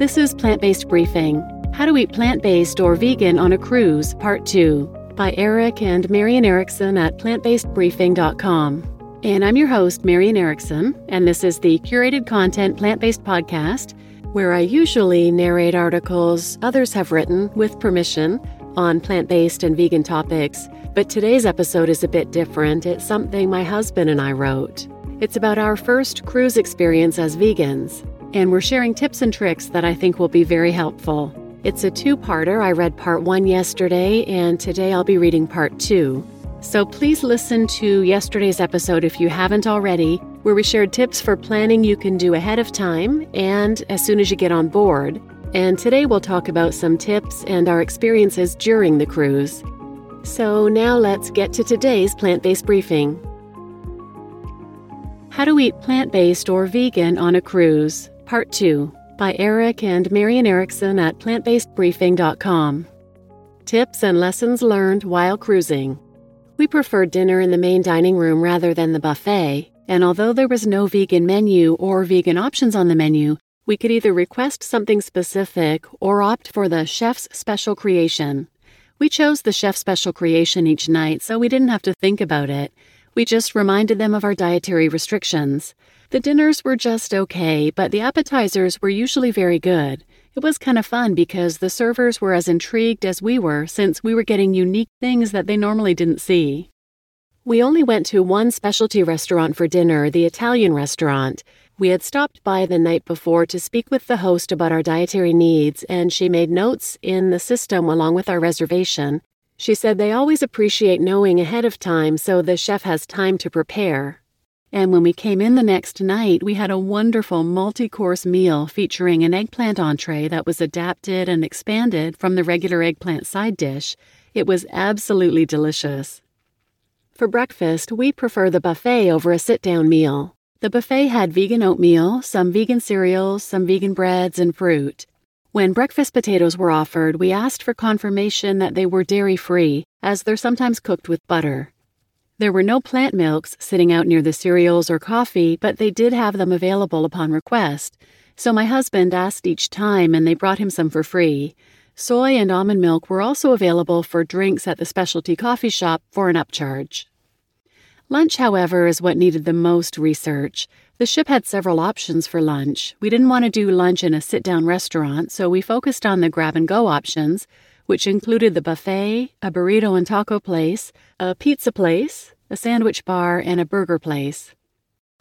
This is Plant Based Briefing How to Eat Plant Based or Vegan on a Cruise, Part 2, by Eric and Marian Erickson at plantbasedbriefing.com. And I'm your host, Marian Erickson, and this is the curated content plant based podcast where I usually narrate articles others have written with permission on plant based and vegan topics. But today's episode is a bit different. It's something my husband and I wrote. It's about our first cruise experience as vegans and we're sharing tips and tricks that I think will be very helpful. It's a two parter. I read part one yesterday, and today I'll be reading part two. So please listen to yesterday's episode if you haven't already, where we shared tips for planning you can do ahead of time and as soon as you get on board. And today we'll talk about some tips and our experiences during the cruise. So now let's get to today's plant based briefing. How to eat plant based or vegan on a cruise. Part 2 by Eric and Marian Erickson at plantbasedbriefing.com. Tips and lessons learned while cruising. We preferred dinner in the main dining room rather than the buffet, and although there was no vegan menu or vegan options on the menu, we could either request something specific or opt for the chef's special creation. We chose the chef's special creation each night so we didn't have to think about it. We just reminded them of our dietary restrictions. The dinners were just okay, but the appetizers were usually very good. It was kind of fun because the servers were as intrigued as we were since we were getting unique things that they normally didn't see. We only went to one specialty restaurant for dinner, the Italian restaurant. We had stopped by the night before to speak with the host about our dietary needs, and she made notes in the system along with our reservation. She said they always appreciate knowing ahead of time so the chef has time to prepare. And when we came in the next night, we had a wonderful multi course meal featuring an eggplant entree that was adapted and expanded from the regular eggplant side dish. It was absolutely delicious. For breakfast, we prefer the buffet over a sit down meal. The buffet had vegan oatmeal, some vegan cereals, some vegan breads, and fruit. When breakfast potatoes were offered, we asked for confirmation that they were dairy free, as they're sometimes cooked with butter. There were no plant milks sitting out near the cereals or coffee, but they did have them available upon request. So my husband asked each time, and they brought him some for free. Soy and almond milk were also available for drinks at the specialty coffee shop for an upcharge. Lunch, however, is what needed the most research. The ship had several options for lunch. We didn't want to do lunch in a sit down restaurant, so we focused on the grab and go options, which included the buffet, a burrito and taco place, a pizza place, a sandwich bar, and a burger place.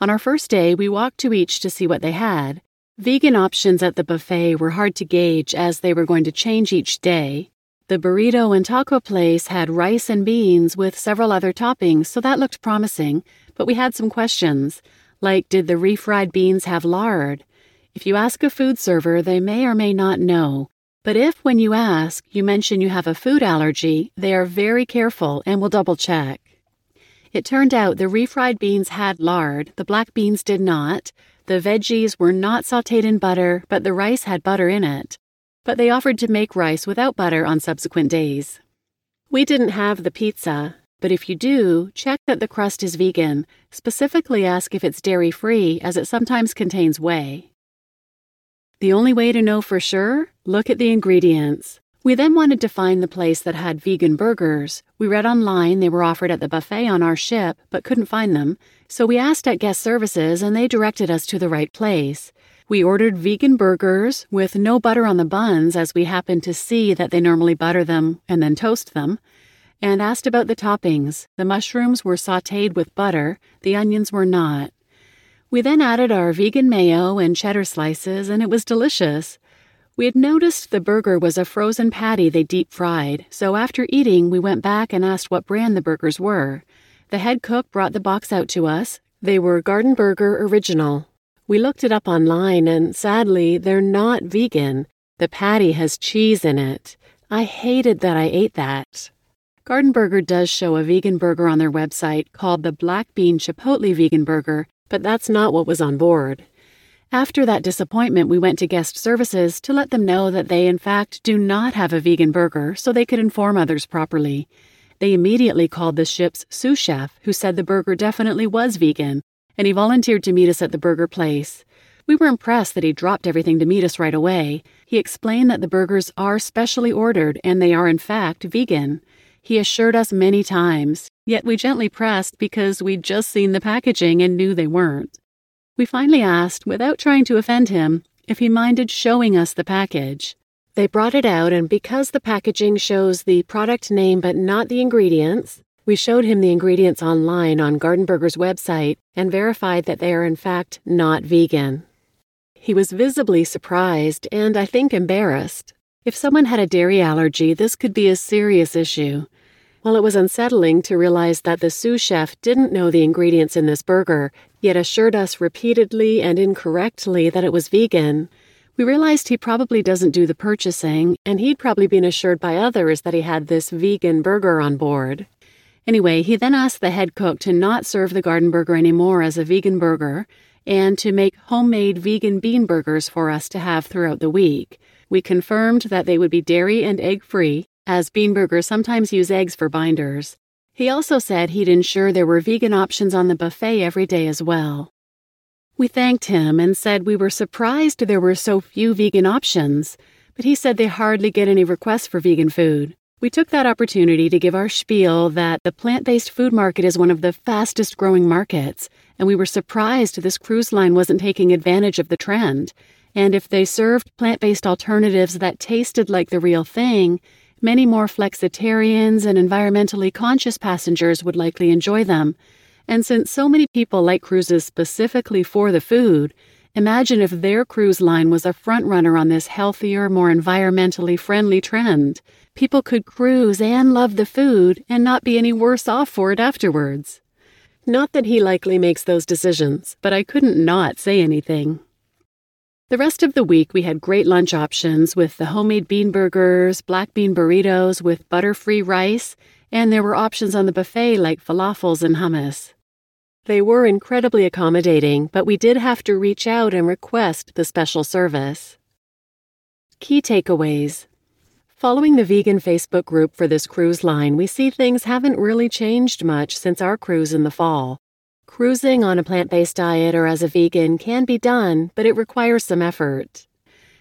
On our first day, we walked to each to see what they had. Vegan options at the buffet were hard to gauge as they were going to change each day. The burrito and taco place had rice and beans with several other toppings, so that looked promising, but we had some questions, like did the refried beans have lard? If you ask a food server, they may or may not know, but if, when you ask, you mention you have a food allergy, they are very careful and will double check. It turned out the refried beans had lard, the black beans did not. The veggies were not sauteed in butter, but the rice had butter in it. But they offered to make rice without butter on subsequent days. We didn't have the pizza, but if you do, check that the crust is vegan. Specifically ask if it's dairy free, as it sometimes contains whey. The only way to know for sure? Look at the ingredients. We then wanted to find the place that had vegan burgers. We read online they were offered at the buffet on our ship, but couldn't find them, so we asked at guest services and they directed us to the right place. We ordered vegan burgers with no butter on the buns, as we happened to see that they normally butter them and then toast them, and asked about the toppings. The mushrooms were sauteed with butter, the onions were not. We then added our vegan mayo and cheddar slices, and it was delicious. We had noticed the burger was a frozen patty they deep fried, so after eating, we went back and asked what brand the burgers were. The head cook brought the box out to us. They were Garden Burger Original. We looked it up online, and sadly, they're not vegan. The patty has cheese in it. I hated that I ate that. Garden Burger does show a vegan burger on their website called the Black Bean Chipotle Vegan Burger, but that's not what was on board. After that disappointment, we went to guest services to let them know that they, in fact, do not have a vegan burger so they could inform others properly. They immediately called the ship's sous chef, who said the burger definitely was vegan, and he volunteered to meet us at the burger place. We were impressed that he dropped everything to meet us right away. He explained that the burgers are specially ordered and they are, in fact, vegan. He assured us many times, yet we gently pressed because we'd just seen the packaging and knew they weren't. We finally asked, without trying to offend him, if he minded showing us the package. They brought it out, and because the packaging shows the product name but not the ingredients, we showed him the ingredients online on Garden Burger's website and verified that they are in fact not vegan. He was visibly surprised and I think embarrassed. If someone had a dairy allergy, this could be a serious issue. While it was unsettling to realize that the sous chef didn't know the ingredients in this burger, yet assured us repeatedly and incorrectly that it was vegan, we realized he probably doesn't do the purchasing, and he'd probably been assured by others that he had this vegan burger on board. Anyway, he then asked the head cook to not serve the garden burger anymore as a vegan burger and to make homemade vegan bean burgers for us to have throughout the week. We confirmed that they would be dairy and egg free, as bean burgers sometimes use eggs for binders. He also said he'd ensure there were vegan options on the buffet every day as well. We thanked him and said we were surprised there were so few vegan options, but he said they hardly get any requests for vegan food. We took that opportunity to give our spiel that the plant based food market is one of the fastest growing markets, and we were surprised this cruise line wasn't taking advantage of the trend. And if they served plant based alternatives that tasted like the real thing, many more flexitarians and environmentally conscious passengers would likely enjoy them. And since so many people like cruises specifically for the food, imagine if their cruise line was a frontrunner on this healthier, more environmentally friendly trend. People could cruise and love the food and not be any worse off for it afterwards. Not that he likely makes those decisions, but I couldn't not say anything. The rest of the week, we had great lunch options with the homemade bean burgers, black bean burritos with butter free rice, and there were options on the buffet like falafels and hummus. They were incredibly accommodating, but we did have to reach out and request the special service. Key takeaways Following the vegan Facebook group for this cruise line, we see things haven't really changed much since our cruise in the fall. Cruising on a plant based diet or as a vegan can be done, but it requires some effort.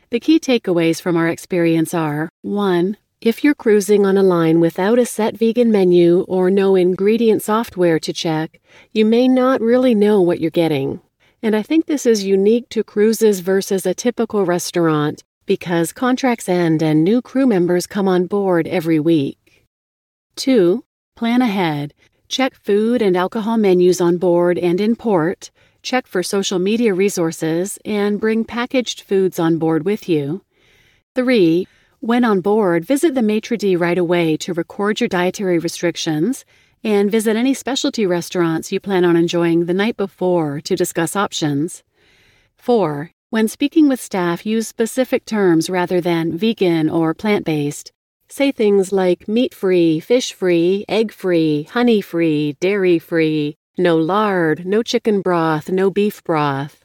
The key takeaways from our experience are 1. If you're cruising on a line without a set vegan menu or no ingredient software to check, you may not really know what you're getting. And I think this is unique to cruises versus a typical restaurant because contracts end and new crew members come on board every week. 2. Plan ahead. Check food and alcohol menus on board and in port. Check for social media resources and bring packaged foods on board with you. 3. When on board, visit the maitre d' right away to record your dietary restrictions and visit any specialty restaurants you plan on enjoying the night before to discuss options. 4. When speaking with staff, use specific terms rather than vegan or plant based. Say things like meat free, fish free, egg free, honey free, dairy free, no lard, no chicken broth, no beef broth.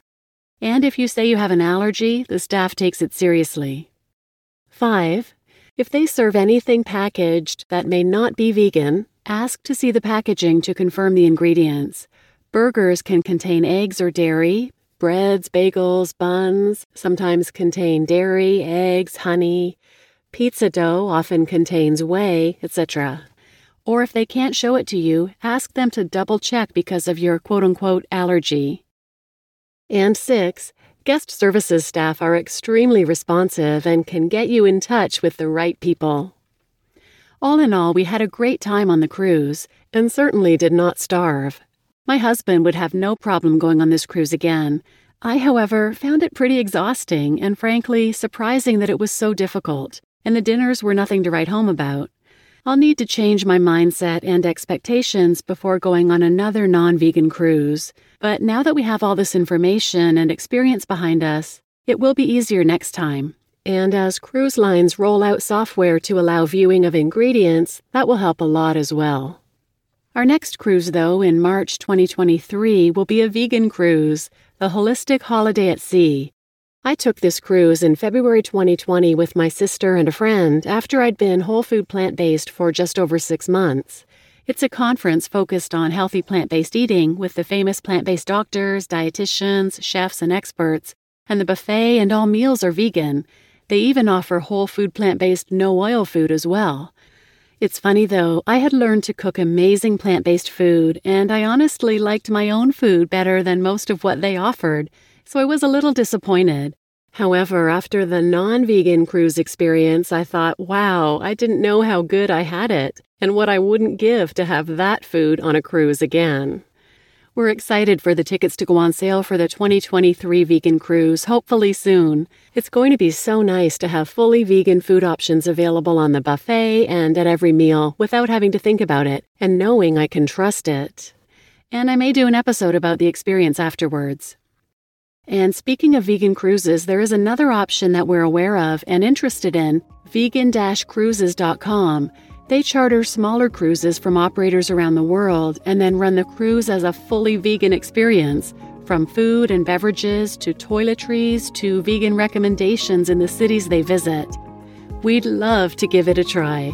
And if you say you have an allergy, the staff takes it seriously. 5. If they serve anything packaged that may not be vegan, ask to see the packaging to confirm the ingredients. Burgers can contain eggs or dairy, Breads, bagels, buns sometimes contain dairy, eggs, honey. Pizza dough often contains whey, etc. Or if they can't show it to you, ask them to double check because of your quote unquote allergy. And six, guest services staff are extremely responsive and can get you in touch with the right people. All in all, we had a great time on the cruise and certainly did not starve. My husband would have no problem going on this cruise again. I, however, found it pretty exhausting and frankly surprising that it was so difficult, and the dinners were nothing to write home about. I'll need to change my mindset and expectations before going on another non vegan cruise, but now that we have all this information and experience behind us, it will be easier next time. And as cruise lines roll out software to allow viewing of ingredients, that will help a lot as well. Our next cruise, though, in March 2023, will be a vegan cruise, the Holistic Holiday at Sea. I took this cruise in February 2020 with my sister and a friend after I'd been whole food plant based for just over six months. It's a conference focused on healthy plant based eating with the famous plant based doctors, dietitians, chefs, and experts and the buffet and all meals are vegan. They even offer whole food plant based no oil food as well. It's funny though, I had learned to cook amazing plant based food, and I honestly liked my own food better than most of what they offered, so I was a little disappointed. However, after the non vegan cruise experience, I thought, wow, I didn't know how good I had it, and what I wouldn't give to have that food on a cruise again. We're excited for the tickets to go on sale for the 2023 vegan cruise, hopefully soon. It's going to be so nice to have fully vegan food options available on the buffet and at every meal without having to think about it and knowing I can trust it. And I may do an episode about the experience afterwards. And speaking of vegan cruises, there is another option that we're aware of and interested in vegan cruises.com. They charter smaller cruises from operators around the world and then run the cruise as a fully vegan experience, from food and beverages to toiletries to vegan recommendations in the cities they visit. We'd love to give it a try.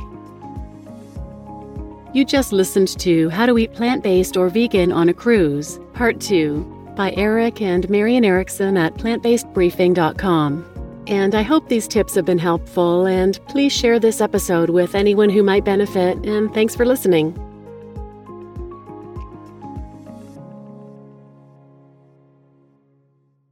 You just listened to How to Eat Plant Based or Vegan on a Cruise, Part 2, by Eric and Marian Erickson at plantbasedbriefing.com. And I hope these tips have been helpful, and please share this episode with anyone who might benefit, and thanks for listening.